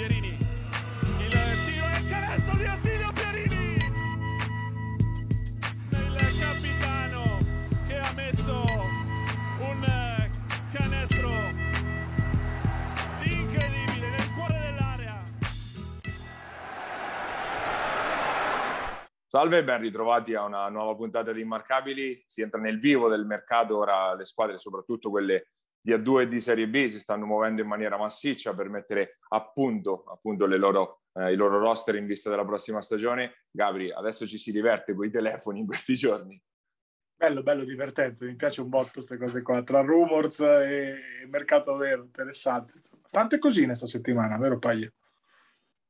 Pierini. Il tiro e il canestro di Attilio Pierini. Il capitano che ha messo un canestro incredibile nel cuore dell'area. Salve ben ritrovati a una nuova puntata di Immarcabili. Si entra nel vivo del mercato, ora le squadre, soprattutto quelle di A2 e di Serie B, si stanno muovendo in maniera massiccia per mettere a punto, appunto loro, eh, i loro roster in vista della prossima stagione. Gabri, adesso ci si diverte con i telefoni in questi giorni. Bello, bello, divertente, mi piace un botto queste cose qua, tra rumors e mercato vero, interessante. Insomma. Tante cosine sta settimana, vero Paglia?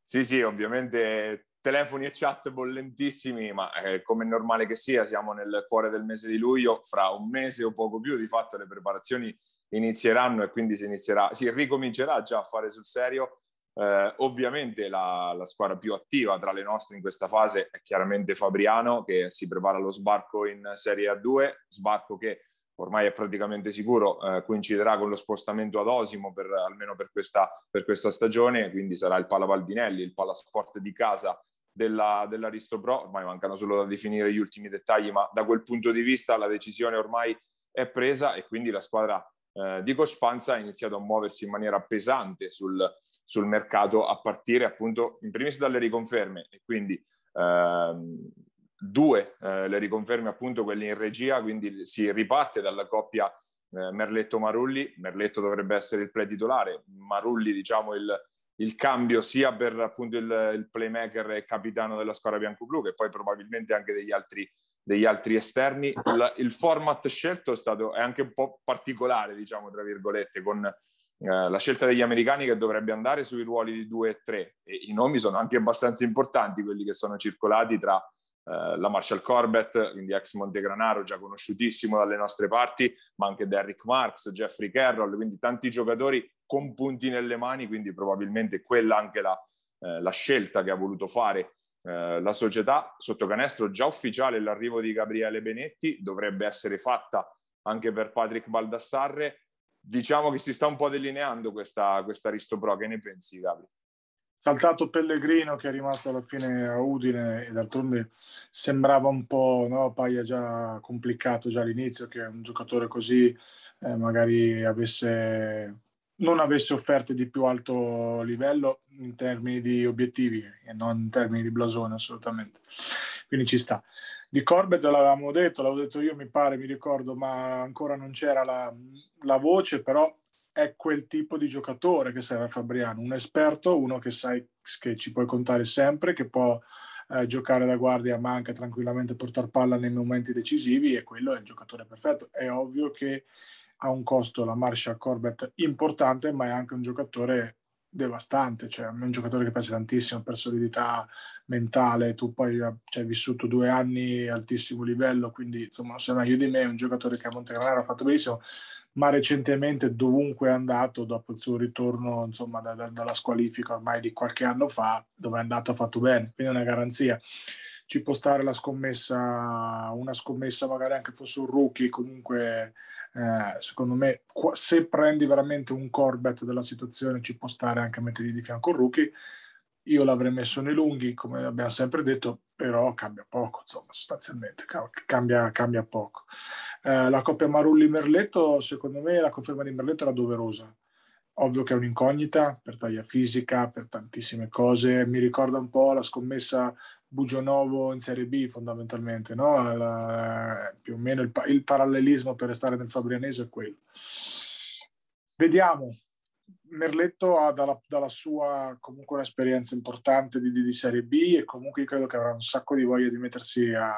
Sì, sì, ovviamente telefoni e chat bollentissimi, ma eh, come è normale che sia, siamo nel cuore del mese di luglio, fra un mese o poco più di fatto le preparazioni inizieranno e quindi si, inizierà, si ricomincerà già a fare sul serio. Eh, ovviamente la, la, squadra più attiva tra le nostre in questa fase è chiaramente Fabriano che si prepara allo sbarco in Serie A2, sbarco che ormai è praticamente sicuro eh, coinciderà con lo spostamento ad Osimo per, almeno per questa, per questa stagione, quindi sarà il Pala Valdinelli, il Palasport di casa della, dell'Aristo Pro, ormai mancano solo da definire gli ultimi dettagli, ma da quel punto di vista la decisione ormai è presa e quindi la squadra eh, di Coach Panza ha iniziato a muoversi in maniera pesante sul, sul mercato a partire appunto in primis dalle riconferme e quindi ehm, due eh, le riconferme appunto quelle in regia, quindi si riparte dalla coppia eh, Merletto-Marulli, Merletto dovrebbe essere il play titolare, Marulli diciamo il, il cambio sia per appunto il, il playmaker e capitano della squadra bianco-blu che poi probabilmente anche degli altri degli altri esterni. Il, il format scelto è stato è anche un po' particolare, diciamo, tra virgolette, con eh, la scelta degli americani che dovrebbe andare sui ruoli di 2 e 3. E I nomi sono anche abbastanza importanti, quelli che sono circolati tra eh, la Marshall Corbett, quindi ex Montegranaro, già conosciutissimo dalle nostre parti, ma anche Derrick Marks, Jeffrey Carroll, quindi tanti giocatori con punti nelle mani, quindi probabilmente quella anche la, eh, la scelta che ha voluto fare eh, la società sotto canestro già ufficiale l'arrivo di Gabriele Benetti dovrebbe essere fatta anche per Patrick Baldassarre diciamo che si sta un po' delineando questa, questa Risto Pro che ne pensi Gabri? Saltato Pellegrino che è rimasto alla fine a Udine e d'altronde sembrava un po' no, paia già complicato già all'inizio che un giocatore così eh, magari avesse non avesse offerte di più alto livello in termini di obiettivi e non in termini di blasone assolutamente. Quindi ci sta. Di Corbett l'avevamo detto, l'avevo detto io mi pare, mi ricordo, ma ancora non c'era la, la voce, però è quel tipo di giocatore che serve a Fabriano, un esperto, uno che sai che ci puoi contare sempre, che può eh, giocare da guardia ma anche tranquillamente portare palla nei momenti decisivi e quello è il giocatore perfetto. È ovvio che ha un costo la Marshall Corbett importante, ma è anche un giocatore devastante, cioè è un giocatore che piace tantissimo per solidità mentale, tu poi cioè, hai vissuto due anni altissimo livello, quindi insomma sei meglio di me, è un giocatore che a Montegranaro ha fatto benissimo, ma recentemente dovunque è andato dopo il suo ritorno insomma da, da, dalla squalifica ormai di qualche anno fa, dove è andato ha fatto bene, quindi è una garanzia. Ci può stare la scommessa, una scommessa magari anche fosse un rookie, comunque eh, secondo me se prendi veramente un Corbett della situazione ci può stare anche a mettergli di fianco un rookie. Io l'avrei messo nei lunghi come abbiamo sempre detto però cambia poco insomma sostanzialmente cambia, cambia poco. Eh, la coppia Marulli-Merletto secondo me la conferma di Merletto era doverosa. Ovvio che è un'incognita per taglia fisica per tantissime cose. Mi ricorda un po' la scommessa Bugionovo in Serie B fondamentalmente, no? La, più o meno il, il, parallelismo per restare nel Fabrianese è quello. Vediamo, Merletto ha dalla, dalla sua comunque un'esperienza importante di, di, di, Serie B e comunque credo che avrà un sacco di voglia di mettersi a,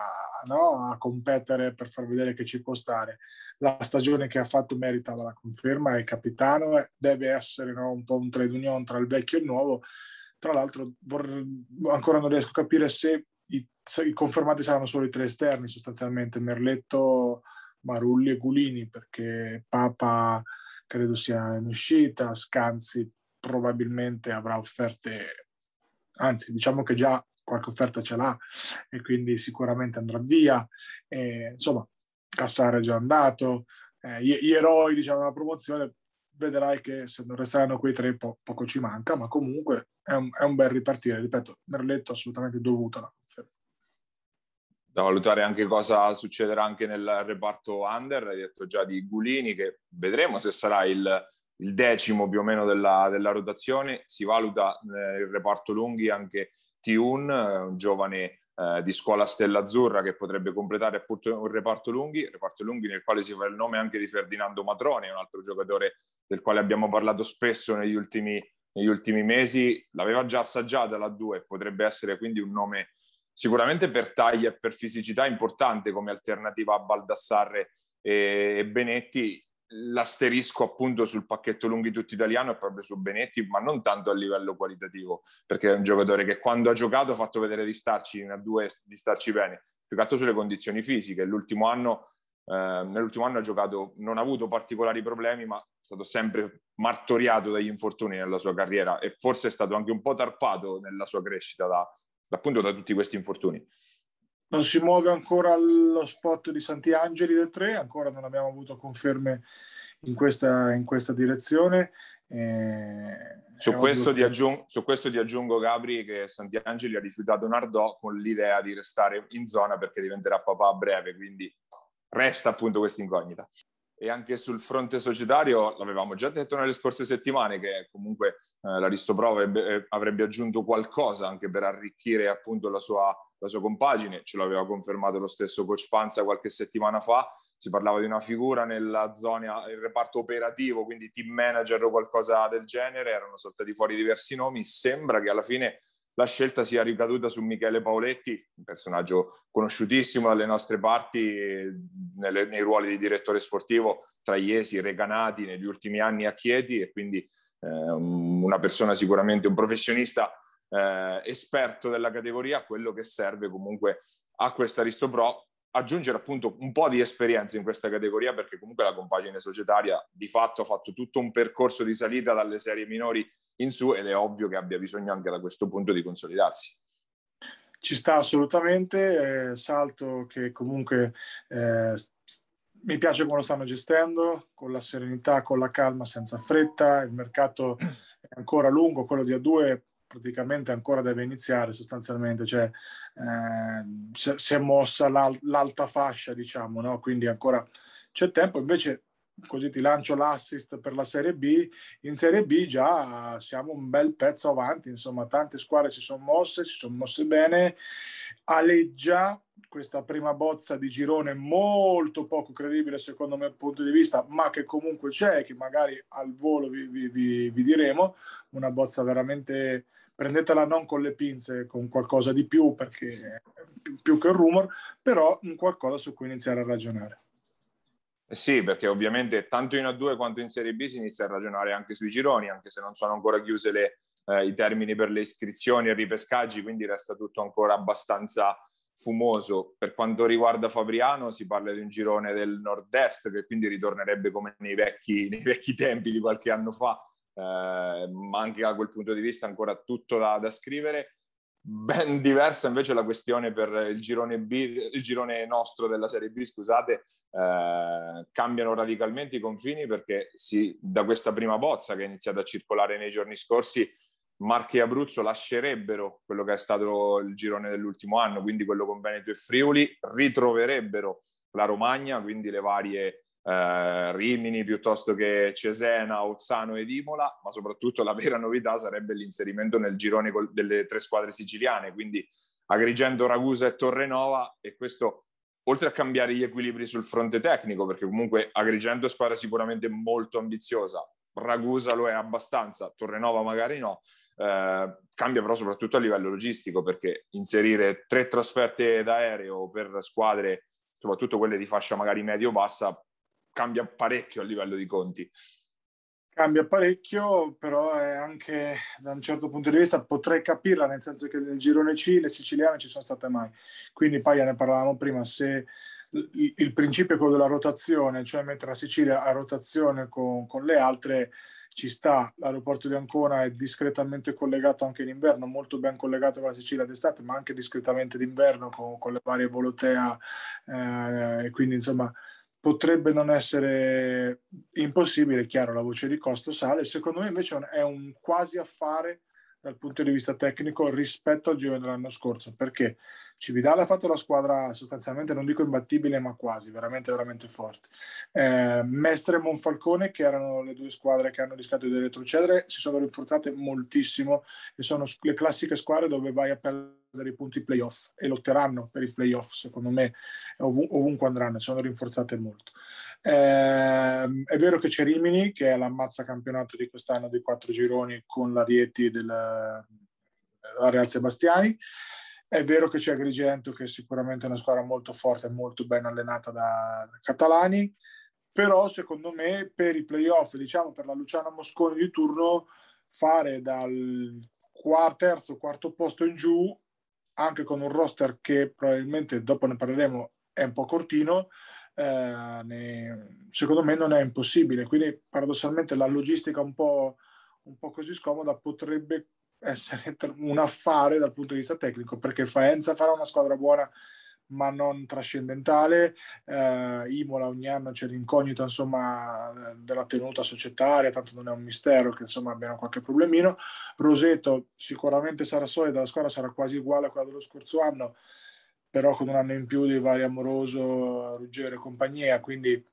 no? a competere per far vedere che ci può stare. La stagione che ha fatto merita la conferma, è capitano, deve essere no? un po' un trade union tra il vecchio e il nuovo tra l'altro vorrei, ancora non riesco a capire se i, se i, confermati saranno solo i tre esterni, sostanzialmente Merletto, Marulli e Gulini, perché Papa credo sia in uscita, Scanzi probabilmente avrà offerte, anzi diciamo che già qualche offerta ce l'ha e quindi sicuramente andrà via. E, insomma, Cassare è già andato, eh, gli, gli, eroi diciamo della promozione vedrai che se non resteranno quei tre po- poco ci manca, ma comunque è un, è un bel ripartire. Ripeto, Merletto assolutamente dovuta la conferma. Da valutare anche cosa succederà anche nel reparto under, hai detto già di Gulini, che vedremo se sarà il, il decimo più o meno della, della rotazione. Si valuta nel reparto lunghi anche Tiun, un giovane eh, di scuola Stella Azzurra che potrebbe completare appunto un reparto lunghi, reparto lunghi nel quale si fa il nome anche di Ferdinando Matroni, un altro giocatore del quale abbiamo parlato spesso negli ultimi, negli ultimi mesi, l'aveva già assaggiata la 2, potrebbe essere quindi un nome sicuramente per taglia e per fisicità importante come alternativa a Baldassarre e, e Benetti l'asterisco appunto sul pacchetto lunghi tutto italiano è proprio su Benetti, ma non tanto a livello qualitativo, perché è un giocatore che quando ha giocato ha fatto vedere di starci in A2 di starci bene, più che altro sulle condizioni fisiche. L'ultimo anno, eh, nell'ultimo anno ha giocato, non ha avuto particolari problemi, ma è stato sempre martoriato dagli infortuni nella sua carriera e forse è stato anche un po' tarpato nella sua crescita da, appunto da tutti questi infortuni. Non si muove ancora lo spot di Santiangeli del 3, ancora non abbiamo avuto conferme in questa, in questa direzione. Eh, su, questo che... aggiung- su, questo ti aggiungo, Gabri, che Santiangeli ha rifiutato Nardò con l'idea di restare in zona perché diventerà papà a breve, quindi resta appunto questa incognita. E anche sul fronte societario, l'avevamo già detto nelle scorse settimane, che comunque eh, l'Aristopro avrebbe, eh, avrebbe aggiunto qualcosa anche per arricchire appunto la sua la sua compagine, ce l'aveva confermato lo stesso coach Panza qualche settimana fa, si parlava di una figura nella zona, il reparto operativo, quindi team manager o qualcosa del genere, erano saltati fuori diversi nomi, sembra che alla fine la scelta sia ricaduta su Michele Paoletti, un personaggio conosciutissimo dalle nostre parti nelle, nei ruoli di direttore sportivo tra Iesi Recanati negli ultimi anni a Chieti e quindi eh, una persona sicuramente, un professionista eh, esperto della categoria, quello che serve comunque a questa Aristo Pro aggiungere appunto un po' di esperienza in questa categoria perché comunque la compagine societaria di fatto ha fatto tutto un percorso di salita dalle serie minori in su ed è ovvio che abbia bisogno anche da questo punto di consolidarsi. Ci sta assolutamente, eh, salto che comunque eh, mi piace come lo stanno gestendo, con la serenità, con la calma, senza fretta, il mercato è ancora lungo, quello di A2 praticamente ancora deve iniziare sostanzialmente, cioè eh, si è mossa l'al- l'alta fascia, diciamo, no? quindi ancora c'è tempo, invece così ti lancio l'assist per la Serie B, in Serie B già siamo un bel pezzo avanti, insomma tante squadre si sono mosse, si sono mosse bene, aleggia questa prima bozza di girone molto poco credibile secondo me punto di vista, ma che comunque c'è, che magari al volo vi, vi, vi, vi diremo, una bozza veramente prendetela non con le pinze, con qualcosa di più, perché più che un rumor, però un qualcosa su cui iniziare a ragionare. Sì, perché ovviamente tanto in A2 quanto in Serie B si inizia a ragionare anche sui gironi, anche se non sono ancora chiuse le, eh, i termini per le iscrizioni e ripescaggi, quindi resta tutto ancora abbastanza fumoso. Per quanto riguarda Fabriano, si parla di un girone del nord-est, che quindi ritornerebbe come nei vecchi, nei vecchi tempi di qualche anno fa, eh, ma anche da quel punto di vista ancora tutto da, da, scrivere. Ben diversa invece la questione per il girone B, il girone nostro della Serie B, scusate, eh, cambiano radicalmente i confini perché si, da questa prima bozza che è iniziata a circolare nei giorni scorsi, Marche e Abruzzo lascerebbero quello che è stato il girone dell'ultimo anno, quindi quello con Veneto e Friuli, ritroverebbero la Romagna, quindi le varie eh, Rimini piuttosto che Cesena, Ozzano ed Imola, ma soprattutto la vera novità sarebbe l'inserimento nel girone delle tre squadre siciliane, quindi Agrigento, Ragusa e Torrenova e questo oltre a cambiare gli equilibri sul fronte tecnico, perché comunque Agrigento è squadra sicuramente molto ambiziosa, Ragusa lo è abbastanza, Torrenova magari no, eh, cambia però soprattutto a livello logistico, perché inserire tre trasferte d'aereo per squadre, soprattutto quelle di fascia magari medio-bassa, cambia parecchio a livello di conti. Cambia parecchio, però è anche da un certo punto di vista potrei capirla, nel senso che nel girone C le siciliane ci sono state mai. Quindi poi ne parlavamo prima, se il, principio è quello della rotazione, cioè mettere la Sicilia a rotazione con, con le altre, ci sta. L'aeroporto di Ancona è discretamente collegato anche in inverno, molto ben collegato con la Sicilia d'estate, ma anche discretamente d'inverno con, con le varie Volotea. Eh, quindi insomma potrebbe non essere impossibile, chiaro, la voce di costo sale, secondo me invece è un quasi affare dal punto di vista tecnico rispetto al giro dell'anno scorso, perché Cividale ha fatto la squadra sostanzialmente, non dico imbattibile, ma quasi, veramente, veramente forte. Eh, Mestre e Monfalcone, che erano le due squadre che hanno rischiato di retrocedere, si sono rinforzate moltissimo e sono le classiche squadre dove vai a perdere i punti playoff e lotteranno per i playoff, secondo me, ov- ovunque andranno, sono rinforzate molto. Eh, è vero che c'è Rimini, che è l'ammazza campionato di quest'anno dei quattro gironi con la Rieti della Real Sebastiani. È vero che c'è Agrigento, che è sicuramente una squadra molto forte e molto ben allenata da catalani, però secondo me per i playoff, diciamo per la Luciana Mosconi di turno, fare dal quarto, terzo, quarto posto in giù, anche con un roster che probabilmente dopo ne parleremo è un po' cortino, eh, ne, secondo me non è impossibile. Quindi paradossalmente la logistica un po', un po' così scomoda potrebbe essere un affare dal punto di vista tecnico, perché Faenza farà una squadra buona ma non trascendentale. Eh, Imola ogni anno c'è l'incognita insomma, della tenuta societaria, tanto non è un mistero che insomma abbiano qualche problemino. Roseto sicuramente sarà solida, la squadra sarà quasi uguale a quella dello scorso anno, però con un anno in più di vari Amoroso, Ruggero e compagnia, quindi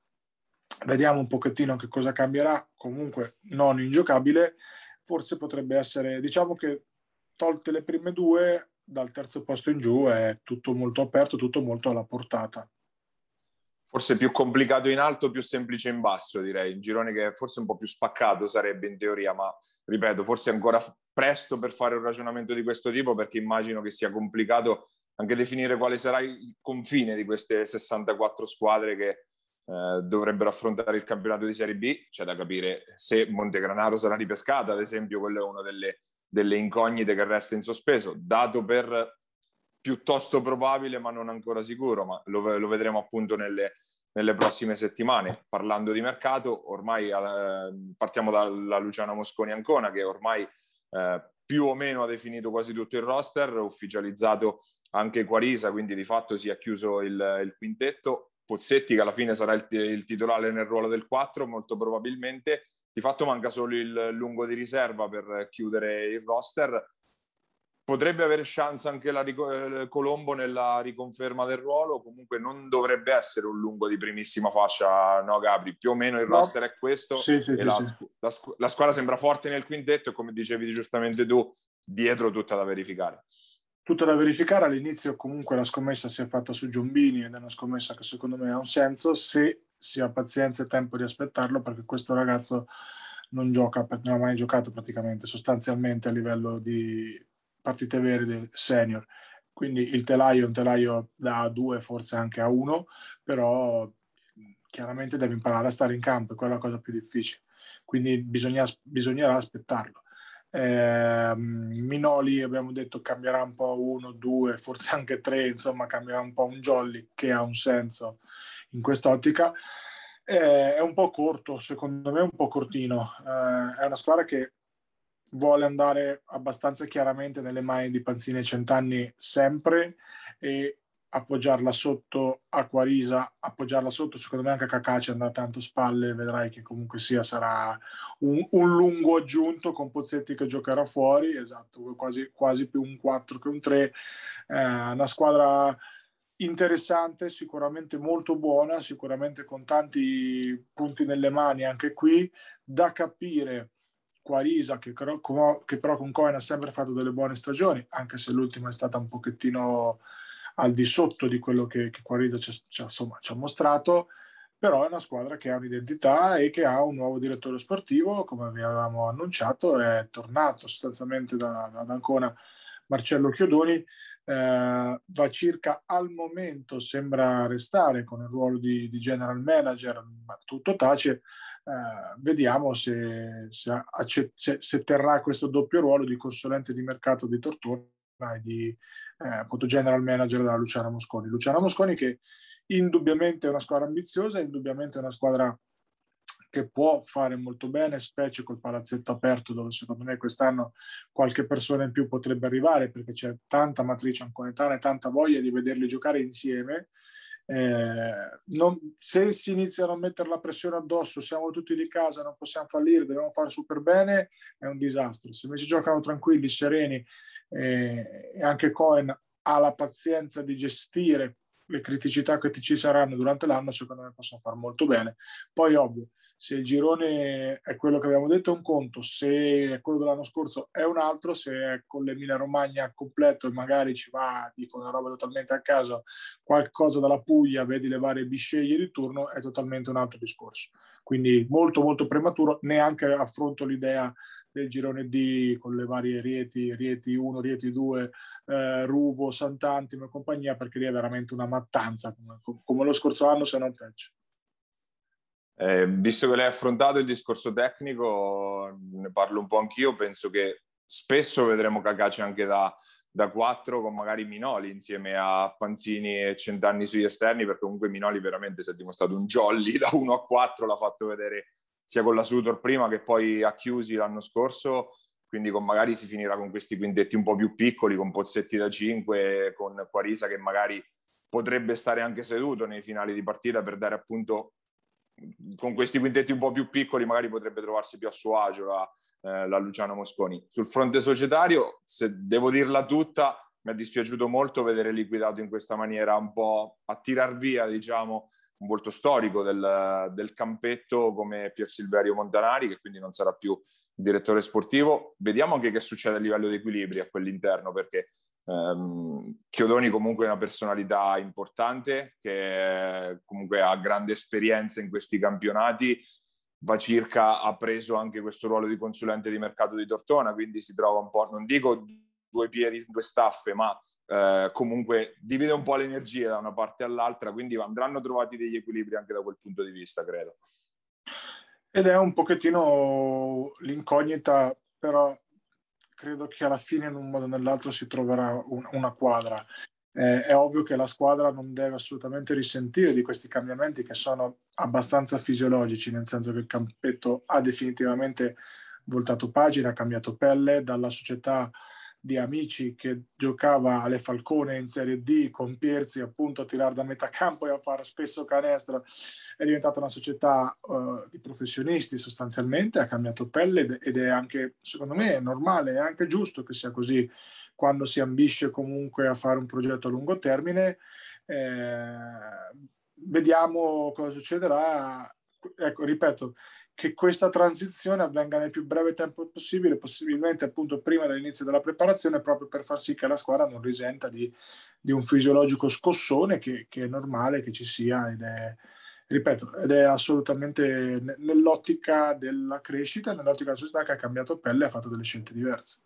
vediamo un pochettino che cosa cambierà, comunque non ingiocabile, forse potrebbe essere, diciamo che tolte le prime due, dal terzo posto in giù è tutto molto aperto, tutto molto alla portata. Forse più complicato in alto, più semplice in basso, direi. Un girone che forse un po' più spaccato sarebbe in teoria, ma ripeto, forse ancora presto per fare un ragionamento di questo tipo perché immagino che sia complicato anche definire quale sarà il confine di queste 64 squadre che eh, dovrebbero affrontare il campionato di Serie B. C'è da capire se Montegranaro sarà ripescata, ad esempio, quello è una delle, delle incognite che resta in sospeso, dato per piuttosto probabile ma non ancora sicuro, ma lo, lo vedremo appunto nelle, nelle, prossime settimane. Parlando di mercato, ormai eh, partiamo dalla Luciana Mosconi Ancona che ormai eh, più o meno ha definito quasi tutto il roster, ufficializzato anche Quarisa, quindi di fatto si è chiuso il, il quintetto. Pozzetti che alla fine sarà il, il, titolare nel ruolo del 4, molto probabilmente. Di fatto manca solo il lungo di riserva per chiudere il roster. Potrebbe avere chance anche la eh, Colombo nella riconferma del ruolo, comunque non dovrebbe essere un lungo di primissima fascia, no Gabri? Più o meno il no. roster è questo. Sì, sì, sì, la. La, la squadra sembra forte nel quintetto e come dicevi giustamente tu, dietro tutta da verificare tutto da verificare. All'inizio comunque la scommessa si è fatta su Giombini ed è una scommessa che secondo me ha un senso se si ha pazienza e tempo di aspettarlo perché questo ragazzo non gioca, non ha mai giocato praticamente sostanzialmente a livello di partite vere senior. Quindi il telaio è un telaio da A2, forse anche a 1, però chiaramente deve imparare a stare in campo, è quella la cosa più difficile. Quindi bisogna, bisognerà aspettarlo. Eh, Minoli abbiamo detto cambierà un po' uno, due, forse anche tre, insomma cambierà un po' un jolly che ha un senso in quest'ottica. Eh, è un po' corto, secondo me un po' cortino. Eh, è una squadra che vuole andare abbastanza chiaramente nelle mani di Panzini e Centanni sempre e appoggiarla sotto a Quarisa, appoggiarla sotto, secondo me anche a Cacaci andrà tanto spalle, vedrai che comunque sia sarà un, un, lungo aggiunto con Pozzetti che giocherà fuori, esatto, quasi, quasi più un 4 che un 3, eh, una squadra interessante, sicuramente molto buona, sicuramente con tanti punti nelle mani anche qui, da capire Quarisa che, che però con Cohen ha sempre fatto delle buone stagioni, anche se l'ultima è stata un pochettino al di sotto di quello che, che Quarisa ci, ha mostrato, però è una squadra che ha un'identità e che ha un nuovo direttore sportivo, come vi avevamo annunciato, è tornato sostanzialmente da, da Ancona Marcello Chiodoni, eh, va circa al momento, sembra restare con il ruolo di, di general manager, ma tutto tace, eh, vediamo se, se, se, se, terrà questo doppio ruolo di consulente di mercato di Tortona e di eh, appunto general manager della Luciana Mosconi. Luciana Mosconi che indubbiamente è una squadra ambiziosa, indubbiamente è una squadra che può fare molto bene, specie col palazzetto aperto dove secondo me quest'anno qualche persona in più potrebbe arrivare perché c'è tanta matrice anconetana e tanta voglia di vederli giocare insieme. Eh, non, se si iniziano a mettere la pressione addosso, siamo tutti di casa, non possiamo fallire, dobbiamo fare super bene, è un disastro. Se invece giocano tranquilli, sereni eh, e anche Cohen ha la pazienza di gestire le criticità che ci saranno durante l'anno, secondo me possono fare molto bene. Poi, ovvio, se il girone è quello che abbiamo detto è un conto, se è quello dell'anno scorso è un altro, se è con l'Emilia Romagna completo e magari ci va, dico una roba totalmente a caso, qualcosa dalla Puglia, vedi le varie bisceglie di turno, è totalmente un altro discorso. Quindi molto molto prematuro, neanche affronto l'idea del girone D con le varie Rieti, Rieti 1, Rieti 2, eh, Ruvo, Sant'Antimo e compagnia, perché lì è veramente una mattanza, come, come lo scorso anno, se non peggio. Eh, visto che lei ha affrontato il discorso tecnico, ne parlo un po' anch'io, penso che spesso vedremo Cacace anche da, da 4 con magari Minoli insieme a Panzini e Centanni sugli esterni, perché comunque Minoli veramente si è dimostrato un jolly da 1 a 4, l'ha fatto vedere sia con la Sutor prima che poi a Chiusi l'anno scorso, quindi con magari si finirà con questi quintetti un po' più piccoli, con Pozzetti da 5, con Quarisa che magari potrebbe stare anche seduto nei finali di partita per dare appunto con questi quintetti un po' più piccoli magari potrebbe trovarsi più a suo agio la, eh, la Luciano Mosconi. Sul fronte societario, se devo dirla tutta, mi è dispiaciuto molto vedere liquidato in questa maniera un po' a tirar via, diciamo, un volto storico del, del campetto come Pier Silverio Montanari, che quindi non sarà più direttore sportivo. Vediamo anche che succede a livello di equilibri a quell'interno, perché ehm, Chiodoni comunque è una personalità importante, che comunque ha grande esperienza in questi campionati. Va circa ha preso anche questo ruolo di consulente di mercato di Tortona, quindi si trova un po', non dico due piedi, due staffe, ma eh, comunque divide un po' l'energia da una parte all'altra, quindi andranno trovati degli equilibri anche da quel punto di vista, credo. Ed è un pochettino l'incognita, però credo che alla fine in un modo o nell'altro si troverà un, una quadra. Eh, è ovvio che la squadra non deve assolutamente risentire di questi cambiamenti che sono abbastanza fisiologici, nel senso che il campetto ha definitivamente voltato pagina, ha cambiato pelle, dalla società di amici che giocava alle Falcone in Serie D con Pierzi appunto a tirare da metà campo e a fare spesso canestro è diventata una società uh, di professionisti sostanzialmente ha cambiato pelle ed è anche secondo me normale è anche giusto che sia così. Quando si ambisce comunque a fare un progetto a lungo termine eh, vediamo cosa succederà. Ecco ripeto che questa transizione avvenga nel più breve tempo possibile, possibilmente appunto prima dell'inizio della preparazione, proprio per far sì che la squadra non risenta di, di un fisiologico scossone che, che, è normale che ci sia ed è, ripeto, ed è assolutamente nell'ottica della crescita, nell'ottica della società che ha cambiato pelle e ha fatto delle scelte diverse.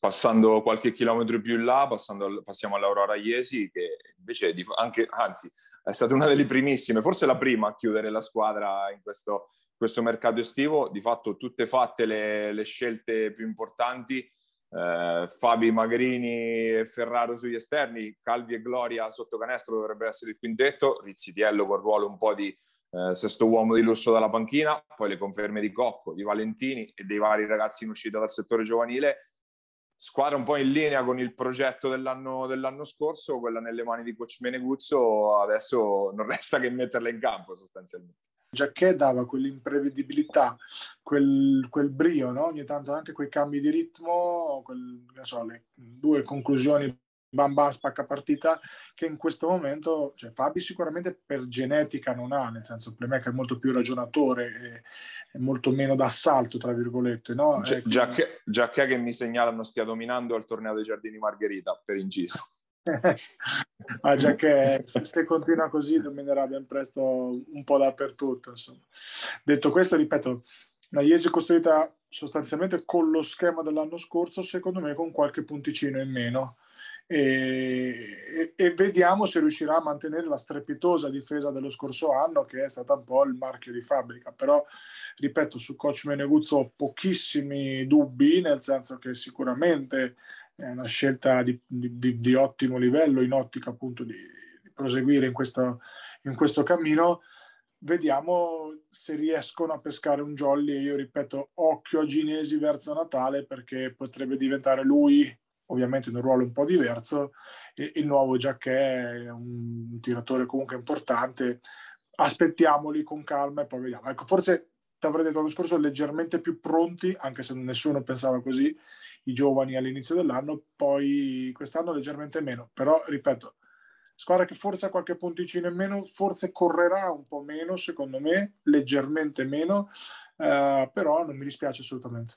Passando qualche chilometro più in là, passando, passiamo all'Aurora Iesi, che invece, anche, anzi, è stata una delle primissime, forse la prima a chiudere la squadra in questo, questo mercato estivo. Di fatto tutte fatte le, le scelte più importanti. Eh, Fabi Magrini e Ferraro sugli esterni, Calvi e Gloria sotto canestro dovrebbe essere il quintetto, Rizzitiello col ruolo un po' di eh, sesto uomo di lusso dalla panchina, poi le conferme di Cocco, di Valentini e dei vari ragazzi in uscita dal settore giovanile squadra un po' in linea con il progetto dell'anno, dell'anno scorso, quella nelle mani di coach Meneguzzo, adesso non resta che metterla in campo sostanzialmente. Giacché dava quell'imprevedibilità, quel, quel brio, no? ogni tanto anche quei cambi di ritmo, quel, so, le due conclusioni bam bam spacca partita che in questo momento cioè Fabi sicuramente per genetica non ha nel senso il playmaker è molto più ragionatore e, molto meno d'assalto tra virgolette no? Gi- ecco. già, che, già che mi segnalano stia dominando il torneo dei giardini Margherita per inciso ah, già che se, se, continua così dominerà ben presto un po' dappertutto insomma. detto questo ripeto la Iesi è costruita sostanzialmente con lo schema dell'anno scorso secondo me con qualche punticino in meno e, e, vediamo se riuscirà a mantenere la strepitosa difesa dello scorso anno che è stata un po' il marchio di fabbrica. Però ripeto su coach Meneguzzo ho pochissimi dubbi nel senso che sicuramente è una scelta di, di, di ottimo livello in ottica appunto di, di proseguire in questo, in questo cammino. Vediamo se riescono a pescare un jolly e io ripeto occhio a Ginesi verso Natale perché potrebbe diventare lui ovviamente in un ruolo un po' diverso. Il, nuovo Giacchè è un tiratore comunque importante. Aspettiamoli con calma e poi vediamo. Ecco, forse ti avrei detto l'anno scorso leggermente più pronti, anche se nessuno pensava così, i giovani all'inizio dell'anno, poi quest'anno leggermente meno. Però, ripeto, squadra che forse ha qualche punticino in meno, forse correrà un po' meno, secondo me, leggermente meno, eh, però non mi dispiace assolutamente.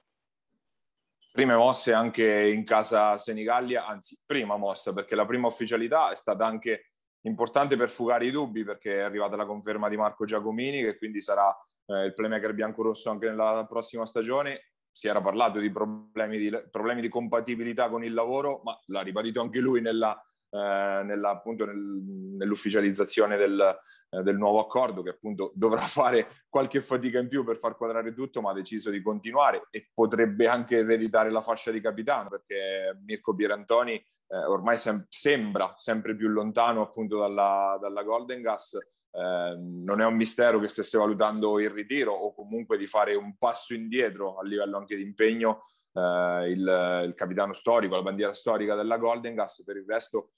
Prime mosse anche in casa Senigallia, anzi prima mossa perché la prima ufficialità è stata anche importante per fugare i dubbi perché è arrivata la conferma di Marco Giacomini che quindi sarà eh, il playmaker bianco-rosso anche nella prossima stagione. Si era parlato di problemi di, problemi di compatibilità con il lavoro, ma l'ha ribadito anche lui nella, eh, nella, appunto nel, nell'ufficializzazione del, eh, del, nuovo accordo che appunto dovrà fare qualche fatica in più per far quadrare tutto ma ha deciso di continuare e potrebbe anche ereditare la fascia di capitano perché Mirko Pierantoni eh, ormai sem- sembra sempre più lontano appunto dalla, dalla Golden Gas eh, non è un mistero che stesse valutando il ritiro o comunque di fare un passo indietro a livello anche di impegno eh, il, il, capitano storico, la bandiera storica della Golden Gas. Per il resto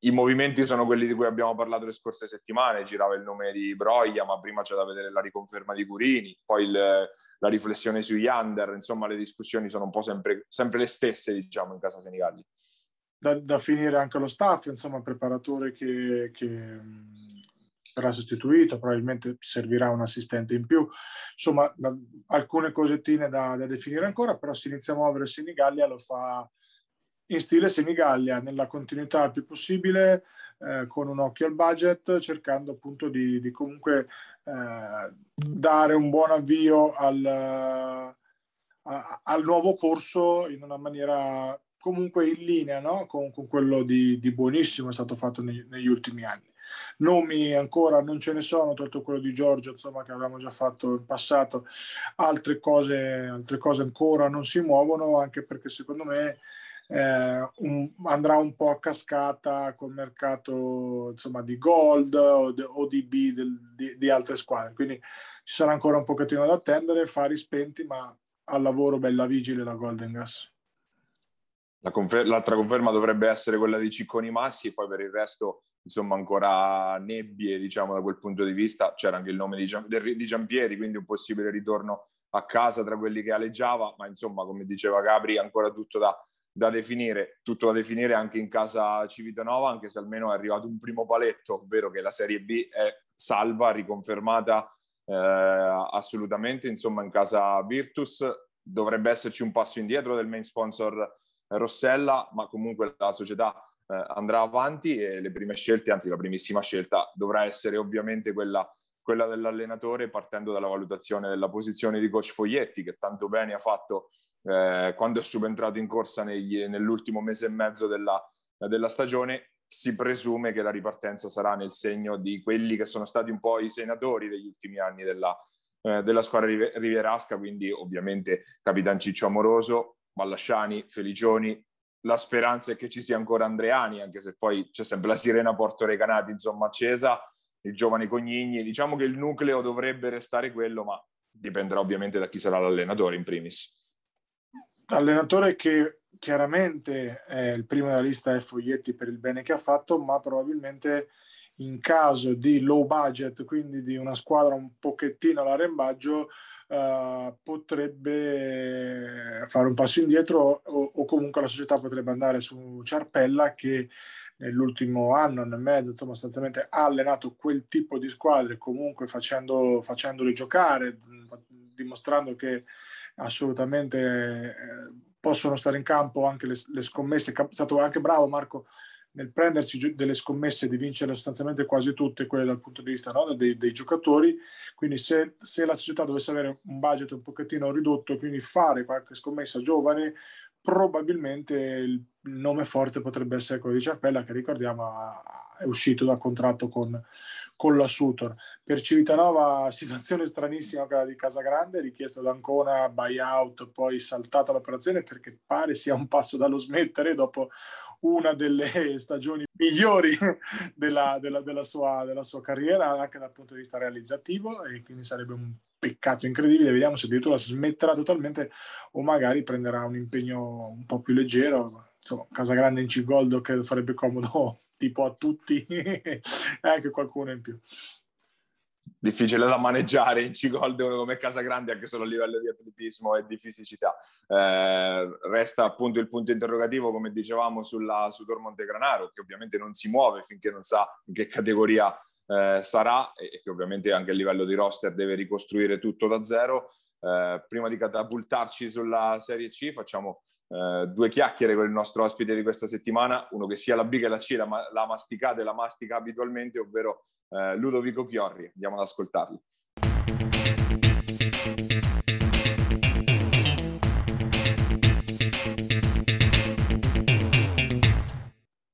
i movimenti sono quelli di cui abbiamo parlato le scorse settimane, girava il nome di Broglia, ma prima c'è da vedere la riconferma di Curini, poi il, la riflessione sugli under, insomma le discussioni sono un po' sempre, sempre le stesse, diciamo, in casa Senigalli. Da, da, finire anche lo staff, insomma, preparatore che, che verrà sostituito, probabilmente servirà un assistente in più, insomma, da, alcune cosettine da, da, definire ancora, però se iniziamo a muovere Senigallia lo fa in stile Senigallia, nella continuità il più possibile, eh, con un occhio al budget, cercando appunto di, di comunque eh, dare un buon avvio al, a, al, nuovo corso in una maniera comunque in linea no? con, con, quello di, di buonissimo è stato fatto nei, negli ultimi anni. Nomi ancora non ce ne sono, tolto quello di Giorgio, insomma, che avevamo già fatto in passato. Altre cose, altre cose ancora non si muovono, anche perché secondo me eh, un, andrà un po' a cascata col mercato insomma, di gold o, de, o di B del, di, di, altre squadre. Quindi ci sarà ancora un pochettino da attendere, fari spenti, ma al lavoro bella vigile la Golden Gas. La confer- l'altra conferma dovrebbe essere quella di Cicconi Massi, poi per il resto insomma ancora nebbie diciamo da quel punto di vista. C'era anche il nome di, Gian- di Giampieri, quindi un possibile ritorno a casa tra quelli che aleggiava, ma insomma come diceva Gabri ancora tutto da, da definire, tutto da definire anche in casa Civitanova, anche se almeno è arrivato un primo paletto, ovvero che la Serie B è salva, riconfermata eh, assolutamente, insomma in casa Virtus. Dovrebbe esserci un passo indietro del main sponsor Rossella, ma comunque la società eh, andrà avanti e le prime scelte, anzi la primissima scelta dovrà essere ovviamente quella quella dell'allenatore partendo dalla valutazione della posizione di coach Foglietti che tanto bene ha fatto eh, quando è subentrato in corsa negli, nell'ultimo mese e mezzo della, della, stagione si presume che la ripartenza sarà nel segno di quelli che sono stati un po' i senatori degli ultimi anni della, eh, della squadra rivierasca quindi ovviamente Capitan Ciccio Amoroso Ballasciani, Felicioni. La speranza è che ci sia ancora Andreani anche se poi c'è sempre la sirena Porto Recanati insomma accesa il giovane Cognigni. Diciamo che il nucleo dovrebbe restare quello, ma dipenderà ovviamente da chi sarà l'allenatore in primis. Allenatore che chiaramente è il primo della lista è Foglietti per il bene che ha fatto, ma probabilmente in caso di low budget, quindi di una squadra un pochettino all'arrembaggio, uh, potrebbe fare un passo indietro o, o, comunque la società potrebbe andare su Ciarpella che nell'ultimo anno, anno e mezzo, insomma, sostanzialmente ha allenato quel tipo di squadre, comunque facendo, facendoli giocare, dimostrando che assolutamente eh, possono stare in campo anche le, le scommesse. È stato anche bravo Marco nel prendersi delle scommesse di vincere sostanzialmente quasi tutte quelle dal punto di vista no, dei, dei, giocatori. Quindi se, se, la società dovesse avere un budget un pochettino ridotto, quindi fare qualche scommessa giovane, probabilmente il nome forte potrebbe essere quello di Ciappella che ricordiamo è uscito dal contratto con, con la Sutor. Per Civitanova situazione stranissima quella di Casagrande, richiesto da Ancona, buyout, poi saltata l'operazione perché pare sia un passo dallo smettere dopo una delle stagioni migliori della, della, della, sua, della, sua, carriera anche dal punto di vista realizzativo e quindi sarebbe un peccato incredibile. Vediamo se addirittura smetterà totalmente o magari prenderà un impegno un po' più leggero. Insomma, Casa Grande in C-Gold credo farebbe comodo tipo a tutti e anche qualcuno in più difficile da maneggiare in C-Gold uno come Casagrande anche solo a livello di atletismo e di fisicità. Eh, resta appunto il punto interrogativo, come dicevamo, sulla, su Tor Montegranaro, che ovviamente non si muove finché non sa in che categoria eh, sarà e che ovviamente anche a livello di roster deve ricostruire tutto da zero. Eh, prima di catapultarci sulla Serie C facciamo Uh, due chiacchiere con il nostro ospite di questa settimana, uno che sia la B che la C, la, la masticata e la mastica abitualmente, ovvero eh, Ludovico Chiorri. Andiamo ad ascoltarli.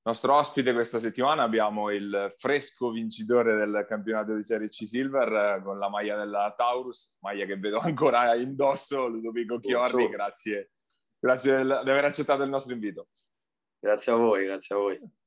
Nostro ospite questa settimana abbiamo il fresco vincitore del campionato di Serie C Silver eh, con la maglia della Taurus, maglia che vedo ancora indosso, Ludovico Chiorri, grazie, grazie di aver accettato il nostro invito. Grazie a voi, grazie a voi.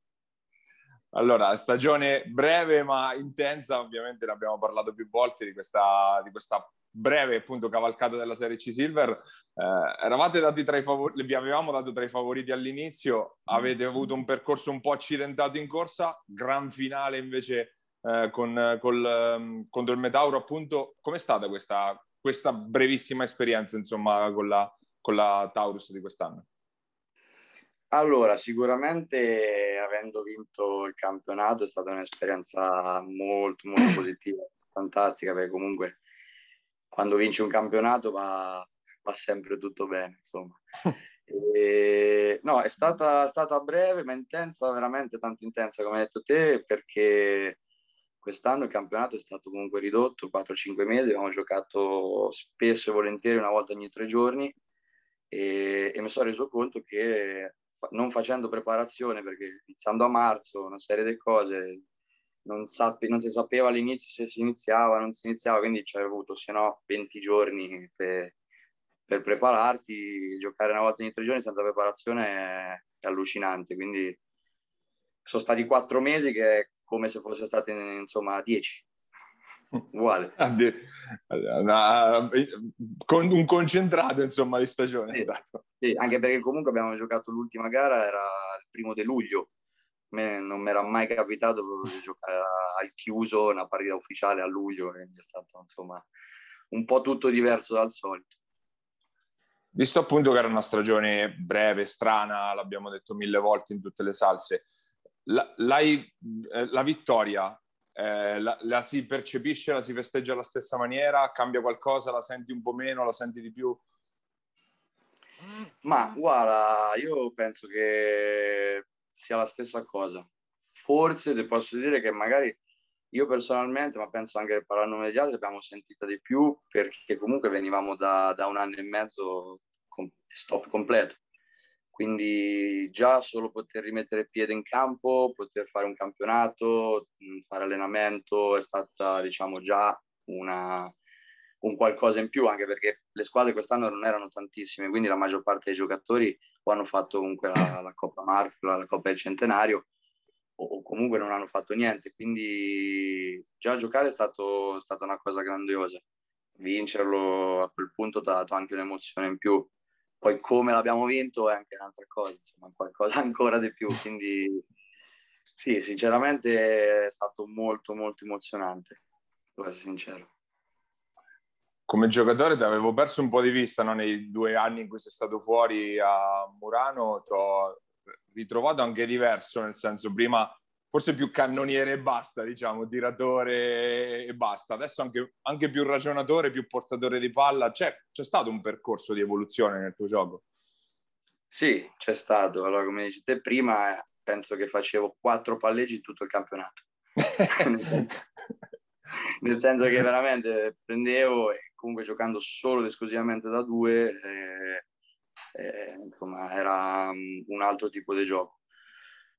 Allora, stagione breve ma intensa, ovviamente ne abbiamo parlato più volte di questa, di questa breve appunto cavalcata della Serie C Silver. Eh, eravate dati tra i favoriti, vi avevamo dato tra i favoriti all'inizio, avete avuto un percorso un po' accidentato in corsa, gran finale invece eh, con, col, ehm, contro il Metauro appunto. Com'è stata questa, questa brevissima esperienza insomma con la, con la Taurus di quest'anno? Allora, sicuramente avendo vinto il campionato è stata un'esperienza molto, molto positiva, fantastica, perché comunque quando vinci un campionato va, va sempre tutto bene, insomma. E, no, è stata, stata breve ma intensa, veramente tanto intensa come hai detto te, perché quest'anno il campionato è stato comunque ridotto, 4-5 mesi, abbiamo giocato spesso e volentieri una volta ogni tre giorni e, e mi sono reso conto che non facendo preparazione, perché iniziando a marzo, una serie di cose, non, sape, non si sapeva all'inizio se si iniziava, non si iniziava, quindi ci hai avuto se no 20 giorni per, per, prepararti, giocare una volta ogni tre giorni senza preparazione è, è allucinante, quindi sono stati quattro mesi che è come se fosse stati insomma dieci uguale. Una, con un concentrato insomma di stagione sì, sì, anche perché comunque abbiamo giocato l'ultima gara, era il primo di luglio. A me non mi era mai capitato di giocare al chiuso una partita ufficiale a luglio, quindi è stato insomma un po' tutto diverso dal solito. Visto appunto che era una stagione breve, strana, l'abbiamo detto mille volte in tutte le salse, la, eh, la vittoria eh, la, la, si percepisce, la si festeggia alla stessa maniera, cambia qualcosa, la senti un po' meno, la senti di più? Ma guarda, io penso che sia la stessa cosa. Forse ti posso dire che magari io personalmente, ma penso anche parlando degli altri, abbiamo sentita di più perché comunque venivamo da, da un anno e mezzo con stop completo. Quindi già solo poter rimettere piede in campo, poter fare un campionato, fare allenamento è stata diciamo già una, un qualcosa in più, anche perché le squadre quest'anno non erano tantissime, quindi la maggior parte dei giocatori o hanno fatto comunque la, la Coppa Marco, la Coppa del Centenario, o, o, comunque non hanno fatto niente. Quindi già giocare è, stato, è stata una cosa grandiosa. Vincerlo a quel punto ha dato anche un'emozione in più poi come l'abbiamo vinto è anche un'altra cosa, insomma, qualcosa ancora di più. Quindi sì, sinceramente è stato molto molto emozionante, devo essere sincero. Come giocatore ti avevo perso un po' di vista no? nei due anni in cui sei stato fuori a Murano, ti ho ritrovato anche diverso, nel senso prima forse più cannoniere e basta, diciamo, tiratore e basta. Adesso anche, anche più ragionatore, più portatore di palla. C'è, c'è, stato un percorso di evoluzione nel tuo gioco? Sì, c'è stato. Allora, come dici te prima, penso che facevo quattro palleggi in tutto il campionato. nel senso che veramente prendevo e comunque giocando solo ed esclusivamente da due, eh, eh, insomma, era um, un altro tipo di gioco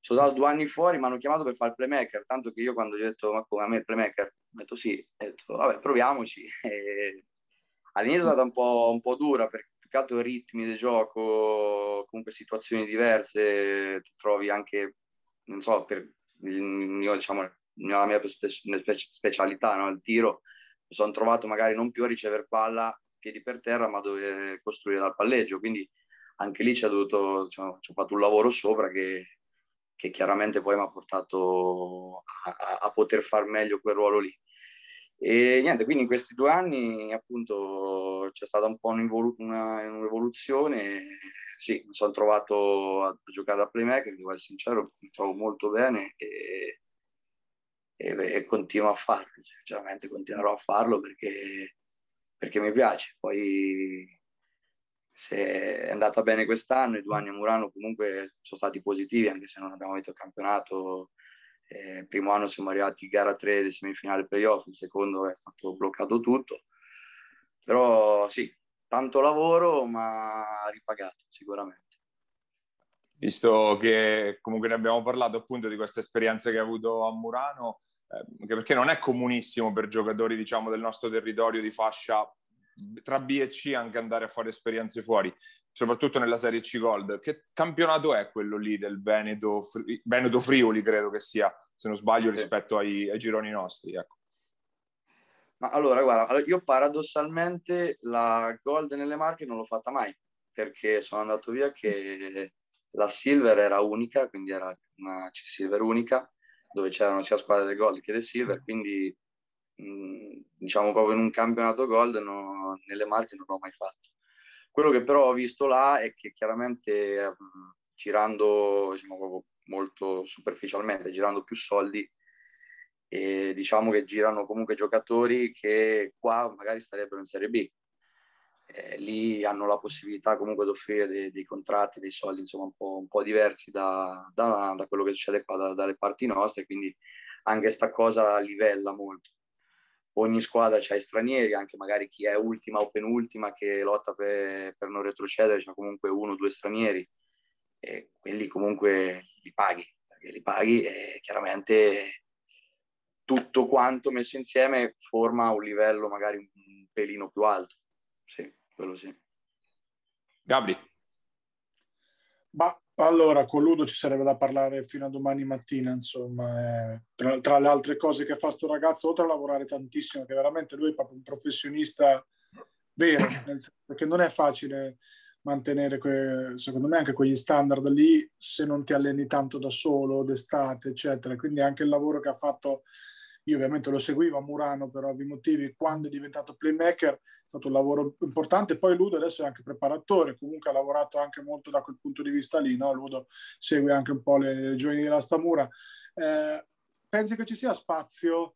sono stato due anni fuori, mi hanno chiamato per fare il playmaker, tanto che io quando gli ho detto ma come a me il playmaker, ho detto sì, ho detto vabbè proviamoci. E all'inizio è stata un po', un po' dura perché più che altro ritmi di gioco, comunque situazioni diverse, ti trovi anche, non so, per il mio, diciamo, la mia spe- specialità, no? il tiro, mi sono trovato magari non più a ricevere palla piedi per terra, ma dove costruire dal palleggio. Quindi anche lì ci ho, dovuto, ci ho, ci ho fatto un lavoro sopra che, che chiaramente poi mi ha portato a, a, poter far meglio quel ruolo lì. E niente, quindi in questi due anni appunto c'è stata un po' un'evoluzione. Sì, mi sono trovato a, giocare da playmaker, devo essere sincero, mi trovo molto bene e, e, e continuo a farlo, sinceramente continuerò a farlo perché, perché mi piace. Poi se è andata bene quest'anno, i due anni a Murano comunque sono stati positivi, anche se non abbiamo vinto il campionato. Eh, il primo anno siamo arrivati in gara 3 di semifinale playoff, il secondo è stato bloccato tutto. Però sì, tanto lavoro, ma ripagato sicuramente. Visto che comunque ne abbiamo parlato appunto di questa esperienza che hai avuto a Murano, eh, perché non è comunissimo per giocatori diciamo del nostro territorio di fascia tra B e C anche andare a fare esperienze fuori, soprattutto nella Serie C Gold. Che campionato è quello lì del Veneto, Veneto Friuli, credo che sia, se non sbaglio, rispetto ai, ai gironi nostri? Ecco. Ma allora, guarda, io paradossalmente la Gold nelle Marche non l'ho fatta mai, perché sono andato via che la Silver era unica, quindi era una C-Silver unica, dove c'erano sia squadre del Gold che del Silver, quindi diciamo proprio in un campionato gold no, nelle marche non l'ho mai fatto. Quello che però ho visto là è che chiaramente girando diciamo, molto superficialmente, girando più soldi, e diciamo che girano comunque giocatori che qua magari starebbero in Serie B. Eh, lì hanno la possibilità comunque di offrire dei, dei, contratti, dei soldi insomma un po', un po diversi da, da, da, quello che succede qua da, dalle parti nostre, quindi anche sta cosa livella molto ogni squadra ha i stranieri, anche magari chi è ultima o penultima che lotta per, per non retrocedere, c'è comunque uno o due stranieri e quelli comunque li paghi, perché li paghi e chiaramente tutto quanto messo insieme forma un livello magari un pelino più alto. Sì, quello sì. Gabri. Ma allora, con Ludo ci sarebbe da parlare fino a domani mattina, insomma, eh, tra, tra, le altre cose che fa sto ragazzo, oltre a lavorare tantissimo, che veramente lui è proprio un professionista vero, perché non è facile mantenere, que, secondo me, anche quegli standard lì se non ti alleni tanto da solo, d'estate, eccetera. Quindi anche il lavoro che ha fatto io ovviamente lo seguivo a Murano per ovvi motivi, quando è diventato playmaker è stato un lavoro importante, poi Ludo adesso è anche preparatore, comunque ha lavorato anche molto da quel punto di vista lì, no? Ludo segue anche un po' le, giovani della Stamura. Eh, pensi che ci sia spazio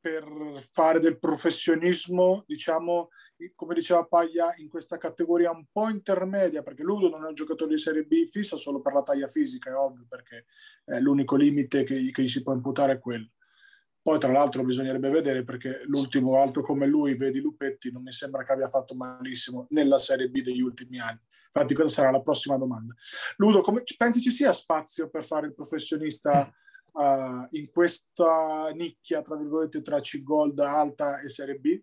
per fare del professionismo, diciamo, come diceva Paglia, in questa categoria un po' intermedia, perché Ludo non è un giocatore di Serie B fissa solo per la taglia fisica, è ovvio, perché è l'unico limite che, che gli si può imputare è quello. Poi, tra l'altro, bisognerebbe vedere perché l'ultimo alto come lui, vedi Lupetti, non mi sembra che abbia fatto malissimo nella Serie B degli ultimi anni. Infatti, questa sarà la prossima domanda. Ludo, come, pensi ci sia spazio per fare il professionista uh, in questa nicchia, tra virgolette, tra C-Gold alta e Serie B?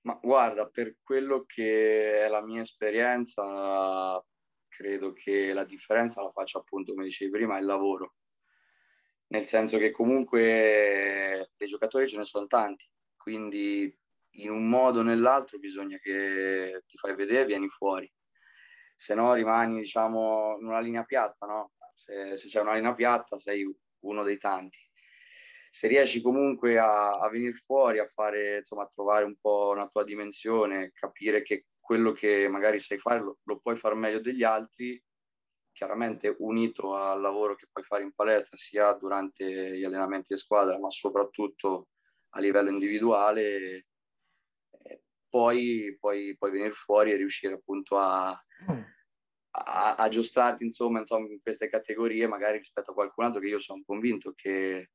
Ma guarda, per quello che è la mia esperienza, credo che la differenza la faccia appunto, come dicevi prima, il lavoro nel senso che comunque dei giocatori ce ne sono tanti, quindi in un modo o nell'altro bisogna che ti fai vedere, vieni fuori, se no rimani diciamo in una linea piatta, no? Se, se c'è una linea piatta sei uno dei tanti. Se riesci comunque a, a venire fuori, a fare, insomma, a trovare un po' una tua dimensione, capire che quello che magari sai fare lo, lo puoi fare meglio degli altri, chiaramente unito al lavoro che puoi fare in palestra sia durante gli allenamenti di squadra ma soprattutto a livello individuale eh, poi puoi, puoi venire fuori e riuscire appunto a, a, a aggiustarti insomma, insomma, in queste categorie magari rispetto a qualcun altro che io sono convinto che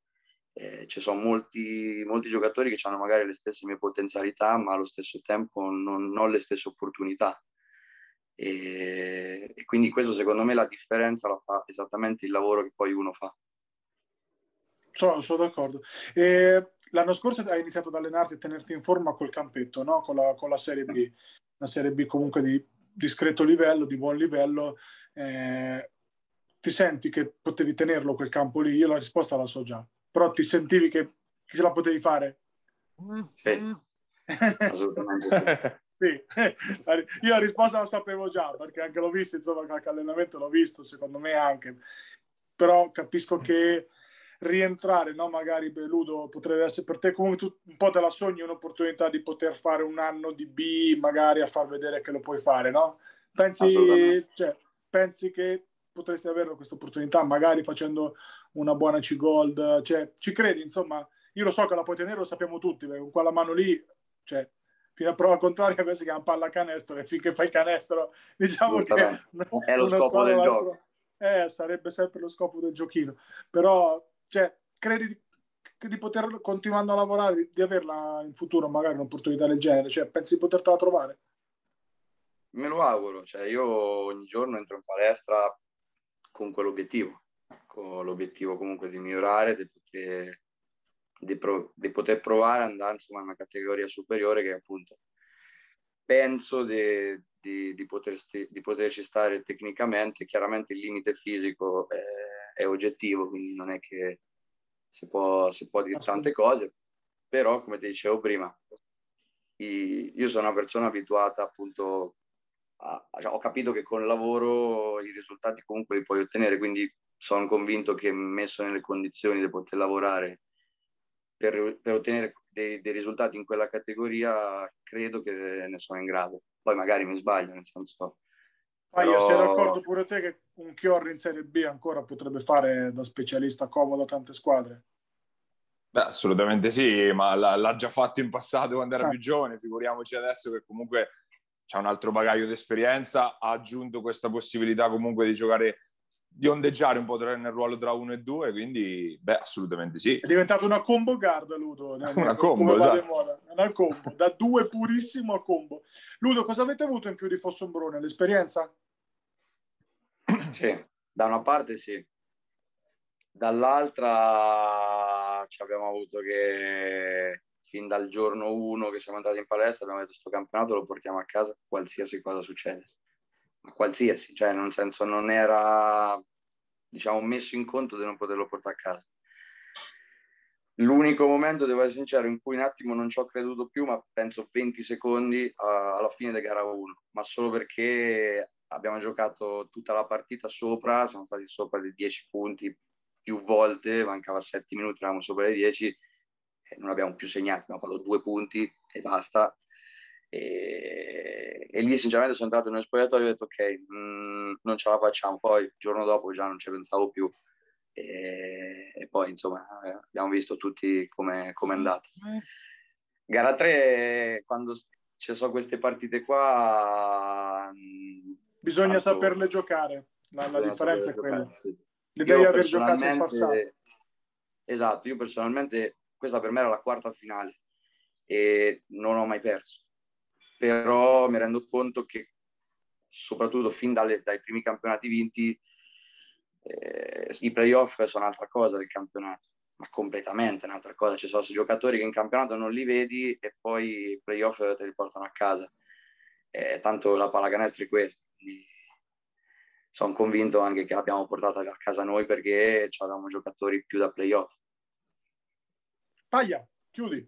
eh, ci sono molti, molti giocatori che hanno magari le stesse mie potenzialità ma allo stesso tempo non, non le stesse opportunità e, e, quindi questo secondo me la differenza la fa esattamente il lavoro che poi uno fa. Sono, sono d'accordo. E l'anno scorso hai iniziato ad allenarti e tenerti in forma col campetto, no? con, la, con, la, Serie B, una Serie B comunque di discreto livello, di buon livello. Eh, ti senti che potevi tenerlo quel campo lì? Io la risposta la so già, però ti sentivi che ce la potevi fare? Sì, assolutamente sì. Io la risposta la sapevo già, perché anche l'ho visto, insomma, qualche allenamento l'ho visto, secondo me anche. Però capisco che rientrare, no? magari Ludo potrebbe essere per te comunque tu un po' te la sogni un'opportunità di poter fare un anno di B, magari a far vedere che lo puoi fare, no? Pensi, cioè, pensi che potresti averlo questa opportunità, magari facendo una buona C-Gold, cioè, ci credi, insomma, io lo so che la puoi tenere, lo sappiamo tutti, perché con quella mano lì, cioè, a prova contraria, questa si chiama palla canestro e finché fai canestro, diciamo che è lo scopo del gioco. Eh, sarebbe sempre lo scopo del giochino, però, cioè, credi di, poter, continuando a lavorare, di, averla in futuro magari un'opportunità del genere, cioè, pensi di potertela trovare? Me lo auguro, cioè io ogni giorno entro in palestra con quell'obiettivo, con l'obiettivo comunque di migliorare, di poter, di pro, di poter provare ad andare insomma, in una categoria superiore che appunto penso di, di, di, potersti, di poterci stare tecnicamente, chiaramente il limite fisico è, è oggettivo, quindi non è che si può, si può dire tante cose, però come ti dicevo prima, io sono una persona abituata appunto cioè, ho capito che con il lavoro i risultati comunque li puoi ottenere, quindi sono convinto che messo nelle condizioni di poter lavorare per, per ottenere dei, dei, risultati in quella categoria, credo che ne sono in grado. Poi magari mi sbaglio, nel senso... Ah, io sei d'accordo pure te che un Chiorri in Serie B ancora potrebbe fare da specialista comodo a tante squadre? Beh, assolutamente sì, ma l'ha, già fatto in passato quando era ah. più giovane, figuriamoci adesso che comunque c'è un altro bagaglio di esperienza, ha aggiunto questa possibilità comunque di giocare, di ondeggiare un po' nel ruolo tra uno e due, quindi beh, assolutamente sì. È diventato una combo guard, Ludo. una combo, esatto. Una combo, da due purissimo a combo. Ludo, cosa avete avuto in più di Fossombrone? L'esperienza? Sì, da una parte sì. Dall'altra ci abbiamo avuto che fin dal giorno uno che siamo andati in palestra abbiamo detto questo campionato lo portiamo a casa qualsiasi cosa succede qualsiasi, cioè nel senso non era diciamo messo in conto di non poterlo portare a casa. L'unico momento devo essere sincero in cui un attimo non ci ho creduto più ma penso 20 secondi uh, alla fine di gara 1 ma solo perché abbiamo giocato tutta la partita sopra siamo stati sopra di 10 punti più volte mancava 7 minuti eravamo sopra le 10 non abbiamo più segnato, abbiamo fatto due punti e basta. E, e lì sinceramente sono entrato in uno spogliatoio e ho detto ok, mh, mm, non ce la facciamo, poi il giorno dopo già non ci pensavo più. E, e poi insomma abbiamo visto tutti come è andata. Gara 3, quando ci sono queste partite qua... Mm, Bisogna tanto, saperle giocare, la, la differenza è quella. Le devi aver giocato in passato. Esatto, io personalmente questa per me era la quarta finale e non ho mai perso. Però mi rendo conto che soprattutto fin dalle, dai primi campionati vinti eh, i playoff sono un'altra cosa del campionato, ma completamente un'altra cosa. Ci sono giocatori che in campionato non li vedi e poi i playoff te li portano a casa. Eh, tanto la pallacanestro è questa. Sono convinto anche che l'abbiamo portata a casa noi perché avevamo giocatori più da playoff. Paglia, chiudi.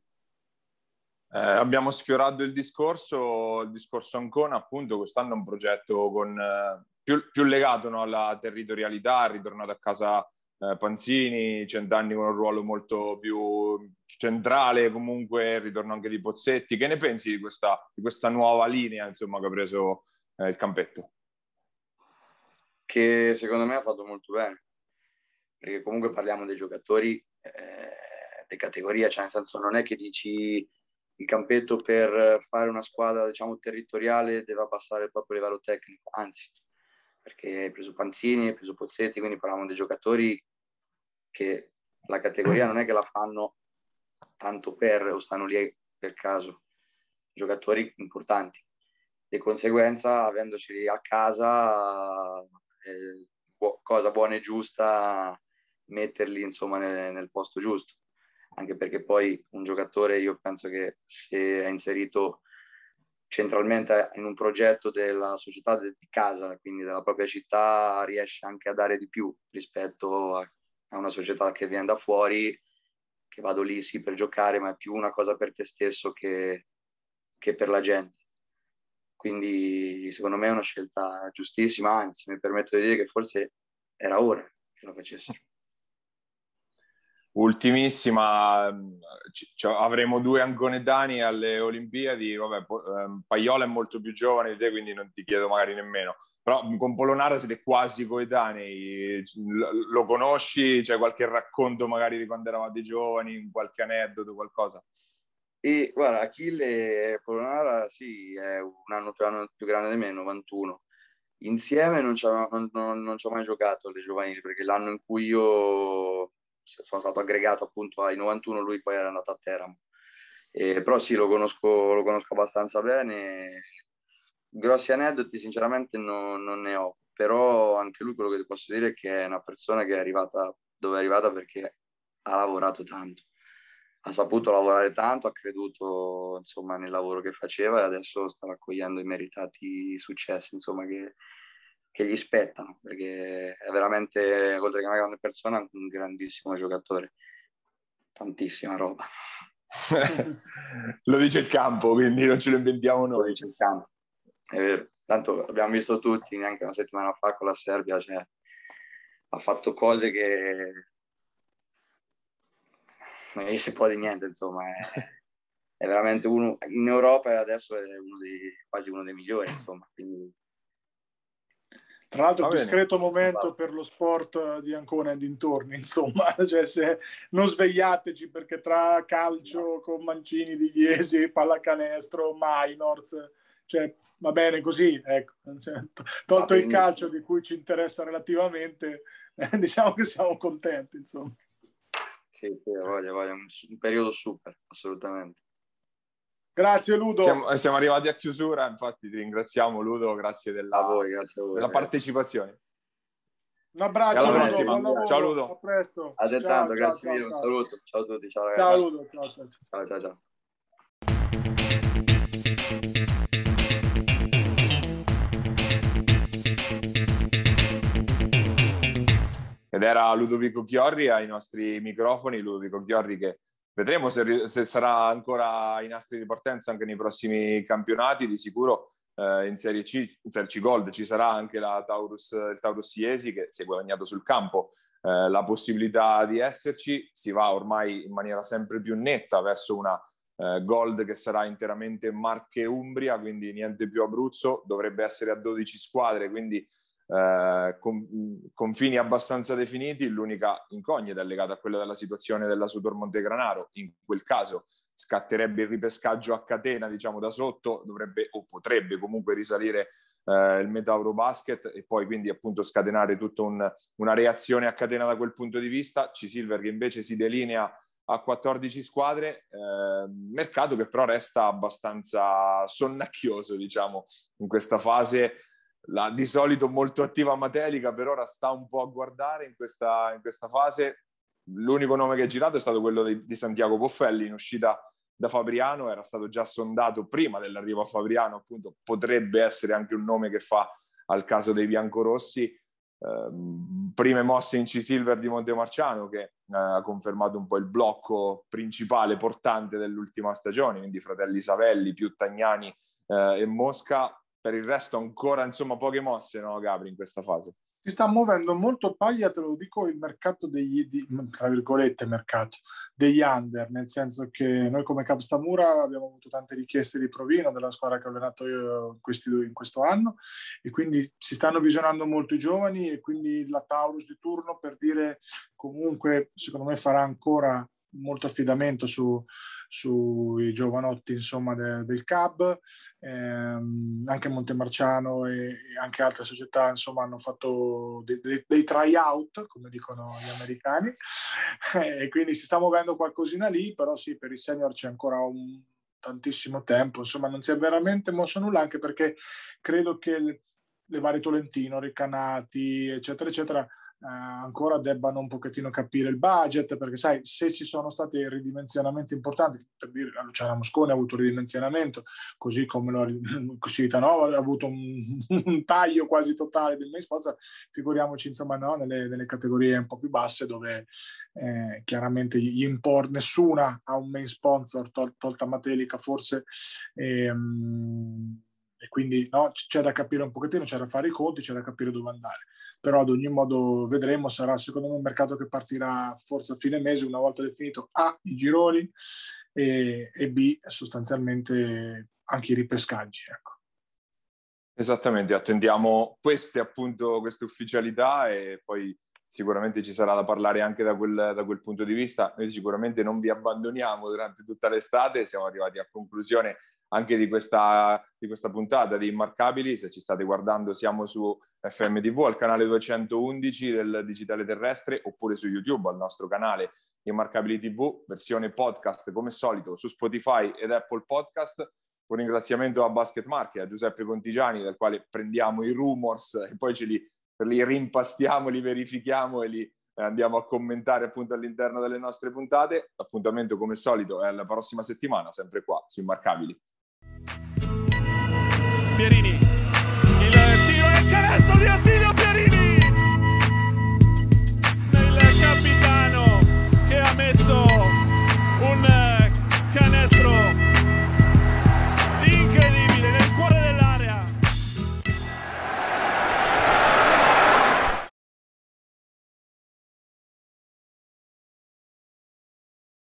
Eh, abbiamo sfiorato il discorso, il discorso Ancona, appunto, quest'anno è un progetto con, eh, più, più, legato no, alla territorialità, ritornato a casa eh, Panzini, cent'anni con un ruolo molto più centrale, comunque il ritorno anche di Pozzetti. Che ne pensi di questa, di questa nuova linea insomma, che ha preso eh, il campetto? Che secondo me ha fatto molto bene, perché comunque parliamo dei giocatori eh, di categoria, cioè nel senso non è che dici il campetto per fare una squadra diciamo territoriale deve abbassare proprio a livello tecnico, anzi, perché hai preso Panzini, hai preso Pozzetti, quindi parliamo dei giocatori che la categoria non è che la fanno tanto per o stanno lì per caso, giocatori importanti. Di conseguenza, avendoci a casa, eh, cosa buona e giusta metterli insomma nel, nel posto giusto anche perché poi un giocatore io penso che se è inserito centralmente in un progetto della società di casa, quindi della propria città, riesce anche a dare di più rispetto a, una società che viene da fuori, che vado lì sì per giocare, ma è più una cosa per te stesso che, che per la gente. Quindi secondo me è una scelta giustissima, anzi mi permetto di dire che forse era ora che la facessero. Ultimissima, c- avremo due anconedani alle Olimpiadi, vabbè, ehm, Paiola è molto più giovane di te, quindi non ti chiedo magari nemmeno, però con Polonara siete quasi coetanei, lo conosci? C'è qualche racconto magari di quando eravate giovani, qualche aneddoto, qualcosa? E guarda, Achille Polonara sì, è un anno, un anno più grande di me, 91. Insieme non ci ho mai giocato alle giovanili, perché l'anno in cui io sono stato aggregato appunto ai 91, lui poi era andato a Teramo. Eh, però sì, lo conosco, lo conosco abbastanza bene. Grossi aneddoti sinceramente no, non ne ho, però anche lui quello che ti posso dire è che è una persona che è arrivata dove è arrivata perché ha lavorato tanto. Ha saputo lavorare tanto, ha creduto insomma, nel lavoro che faceva e adesso sta raccogliendo i meritati successi insomma, che, che gli spettano, perché è veramente, oltre che una grande persona, un grandissimo giocatore. Tantissima roba. lo dice il campo, quindi non ce lo inventiamo noi. Lo dice il campo, è vero. Tanto abbiamo visto tutti, neanche una settimana fa con la Serbia, cioè, ha fatto cose che non gli si può di niente, insomma. È, è veramente uno, in Europa adesso è uno dei, quasi uno dei migliori, insomma. Quindi tra l'altro, un discreto momento per lo sport di Ancona e dintorni, insomma, cioè se non svegliateci perché tra calcio con Mancini di Iesi, pallacanestro, minors, cioè va bene così, ecco, tolto il calcio di cui ci interessa relativamente, eh, diciamo che siamo contenti, insomma. Sì, sì, voglio, voglio un, un periodo super, assolutamente. Grazie Ludo. Siamo, siamo, arrivati a chiusura, infatti ti ringraziamo Ludo, grazie della, voi, grazie voi, della partecipazione. Un abbraccio, Ludo, Ludo. Ciao Ludo. A presto. Altrettanto, grazie ciao, mille, ciao. un saluto. Ciao a tutti, ciao ragazzi. Ciao Ludo, ciao ciao. Ciao ciao ciao. Ed era Ludovico Chiorri ai nostri microfoni, Ludovico Chiorri che Vedremo se, se, sarà ancora in astri di partenza anche nei prossimi campionati. Di sicuro eh, in Serie C, in Serie C Gold ci sarà anche Taurus, il Taurus Iesi che si è guadagnato sul campo eh, la possibilità di esserci. Si va ormai in maniera sempre più netta verso una eh, Gold che sarà interamente Marche Umbria, quindi niente più Abruzzo. Dovrebbe essere a 12 squadre, quindi eh, con, confini abbastanza definiti, l'unica incognita è legata a quella della situazione della Sudor Montegranaro. In quel caso scatterebbe il ripescaggio a catena, diciamo da sotto, dovrebbe o potrebbe comunque risalire eh, il Metauro Basket e poi quindi appunto scatenare tutta un, una reazione a catena da quel punto di vista. C-Silver che invece si delinea a 14 squadre, eh, mercato che però resta abbastanza sonnacchioso, diciamo, in questa fase la di solito molto attiva Matelica per ora sta un po' a guardare in questa, in questa fase. L'unico nome che è girato è stato quello di, di, Santiago Poffelli in uscita da Fabriano, era stato già sondato prima dell'arrivo a Fabriano, appunto potrebbe essere anche un nome che fa al caso dei biancorossi. Eh, prime mosse in C-Silver di Montemarciano che eh, ha confermato un po' il blocco principale portante dell'ultima stagione, quindi fratelli Savelli, più Tagnani eh, e Mosca per il resto ancora insomma poche mosse, no Gabri, in questa fase. Si sta muovendo molto paglia, te lo dico, il mercato degli, di, tra virgolette, mercato degli under, nel senso che noi come Capstamura abbiamo avuto tante richieste di provino della squadra che ho allenato io questi, in questo anno e quindi si stanno visionando molto i giovani e quindi la Taurus di turno per dire comunque secondo me farà ancora molto affidamento su, sui giovanotti insomma, de, del CAB, ehm, anche Montemarciano e, e, anche altre società insomma, hanno fatto dei, dei, dei try-out, come dicono gli americani, e quindi si sta muovendo qualcosina lì, però sì, per i senior c'è ancora un tantissimo tempo, insomma non si è veramente mosso nulla, anche perché credo che le, le varie Tolentino, Recanati, eccetera, eccetera, ancora debbano un pochettino capire il budget, perché sai, se ci sono stati ridimensionamenti importanti, per dire, la Luciana Moscone ha avuto ridimensionamento, così come lo, Civitanova ha avuto un, un, taglio quasi totale del main sponsor, figuriamoci insomma no, nelle, nelle, categorie un po' più basse dove eh, chiaramente gli import, nessuna ha un main sponsor, tol- tolta Matelica forse, ehm, e quindi no, c'è da capire un pochettino, c'è da fare i conti, c'è da capire dove andare. Però ad ogni modo vedremo, sarà secondo me un mercato che partirà forse a fine mese, una volta definito A, i gironi e, e B, sostanzialmente anche i ripescaggi. Ecco. Esattamente, attendiamo queste appunto, queste ufficialità e poi sicuramente ci sarà da parlare anche da quel, da quel punto di vista. Noi sicuramente non vi abbandoniamo durante tutta l'estate, siamo arrivati a conclusione anche di questa, di questa puntata di Immarcabili. Se ci state guardando siamo su FMTV al canale 211 del Digitale Terrestre oppure su YouTube al nostro canale Immarcabili TV, versione podcast come solito su Spotify ed Apple Podcast. Un ringraziamento a Basket Market, a Giuseppe Contigiani, dal quale prendiamo i rumors e poi ce li, li rimpastiamo, li verifichiamo e li andiamo a commentare appunto all'interno delle nostre puntate. L'appuntamento come solito è la prossima settimana, sempre qua su Immarcabili. Pierini. Y le